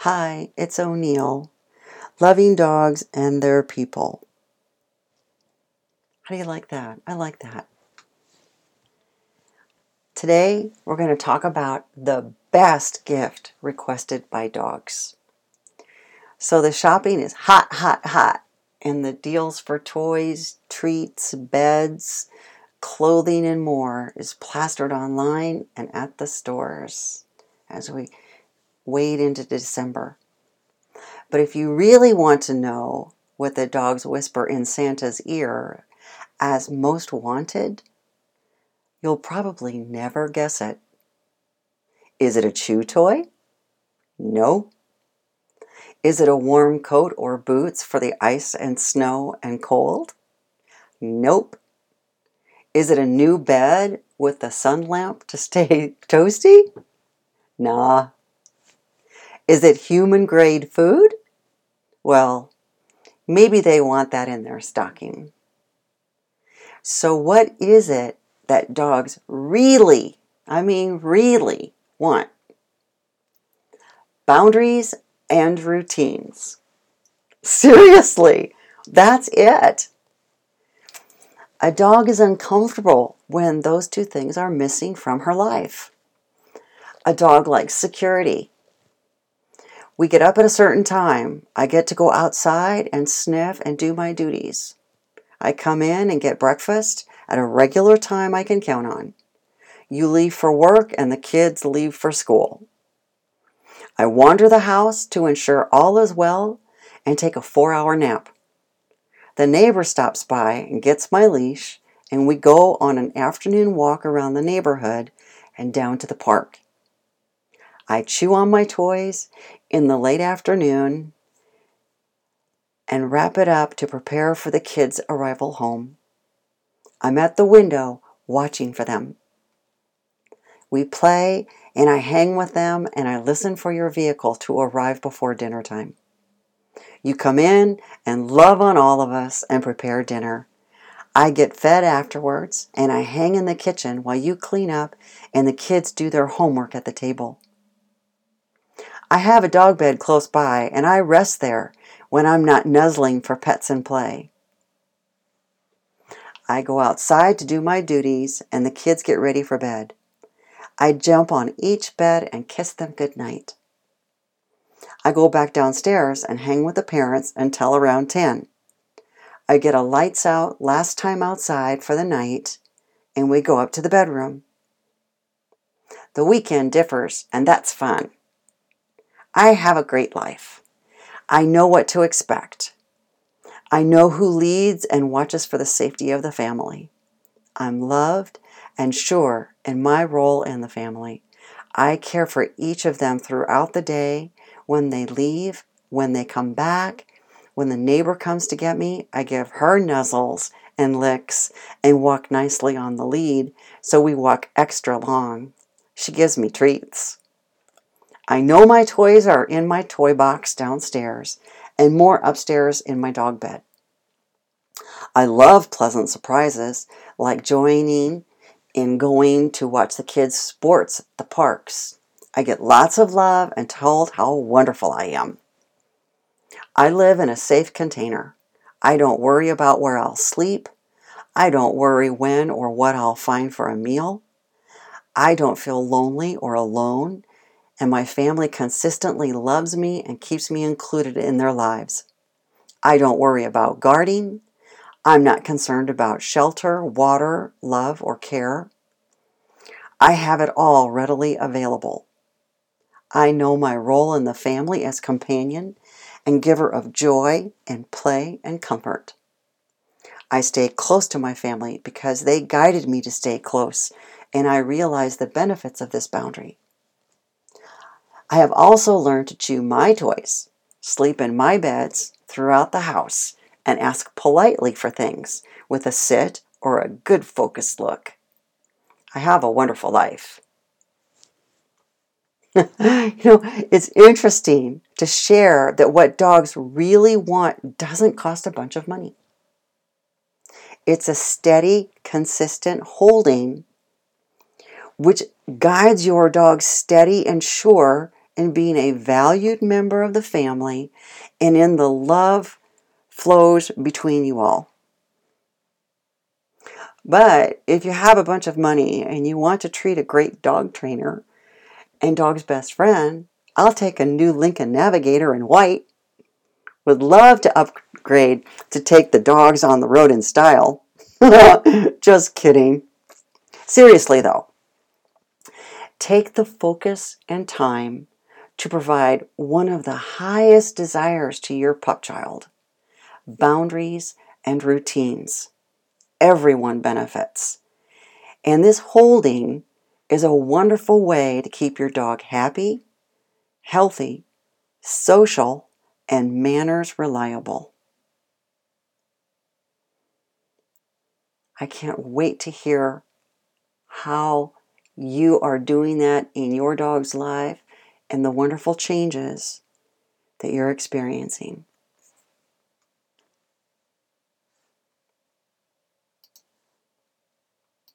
Hi, it's O'Neill. Loving dogs and their people. How do you like that? I like that. Today, we're going to talk about the best gift requested by dogs. So, the shopping is hot, hot, hot, and the deals for toys, treats, beds, clothing, and more is plastered online and at the stores as we wade into December. But if you really want to know what the dogs whisper in Santa's ear as most wanted, you'll probably never guess it. Is it a chew toy? No. Is it a warm coat or boots for the ice and snow and cold? Nope. Is it a new bed with a sun lamp to stay toasty? Nah. Is it human grade food? Well, maybe they want that in their stocking. So, what is it that dogs really, I mean, really want? Boundaries and routines. Seriously, that's it. A dog is uncomfortable when those two things are missing from her life. A dog likes security. We get up at a certain time. I get to go outside and sniff and do my duties. I come in and get breakfast at a regular time I can count on. You leave for work and the kids leave for school. I wander the house to ensure all is well and take a four hour nap. The neighbor stops by and gets my leash, and we go on an afternoon walk around the neighborhood and down to the park. I chew on my toys in the late afternoon and wrap it up to prepare for the kids' arrival home. I'm at the window watching for them. We play and I hang with them and I listen for your vehicle to arrive before dinner time. You come in and love on all of us and prepare dinner. I get fed afterwards and I hang in the kitchen while you clean up and the kids do their homework at the table. I have a dog bed close by and I rest there when I'm not nuzzling for pets and play. I go outside to do my duties and the kids get ready for bed. I jump on each bed and kiss them good night. I go back downstairs and hang with the parents until around 10. I get a lights out last time outside for the night and we go up to the bedroom. The weekend differs and that's fun. I have a great life. I know what to expect. I know who leads and watches for the safety of the family. I'm loved and sure in my role in the family. I care for each of them throughout the day when they leave, when they come back, when the neighbor comes to get me, I give her nuzzles and licks and walk nicely on the lead, so we walk extra long. She gives me treats. I know my toys are in my toy box downstairs and more upstairs in my dog bed. I love pleasant surprises like joining in going to watch the kids' sports at the parks. I get lots of love and told how wonderful I am. I live in a safe container. I don't worry about where I'll sleep. I don't worry when or what I'll find for a meal. I don't feel lonely or alone, and my family consistently loves me and keeps me included in their lives. I don't worry about guarding. I'm not concerned about shelter, water, love, or care. I have it all readily available. I know my role in the family as companion and giver of joy and play and comfort. I stay close to my family because they guided me to stay close, and I realize the benefits of this boundary. I have also learned to chew my toys, sleep in my beds throughout the house, and ask politely for things with a sit or a good focused look. I have a wonderful life. you know, it's interesting to share that what dogs really want doesn't cost a bunch of money. It's a steady, consistent holding which guides your dog steady and sure in being a valued member of the family and in the love flows between you all. But if you have a bunch of money and you want to treat a great dog trainer and dog's best friend, I'll take a new Lincoln Navigator in white. Would love to upgrade to take the dogs on the road in style. Just kidding. Seriously, though, take the focus and time to provide one of the highest desires to your pup child boundaries and routines. Everyone benefits. And this holding is a wonderful way to keep your dog happy, healthy, social, and manners reliable. I can't wait to hear how you are doing that in your dog's life and the wonderful changes that you're experiencing.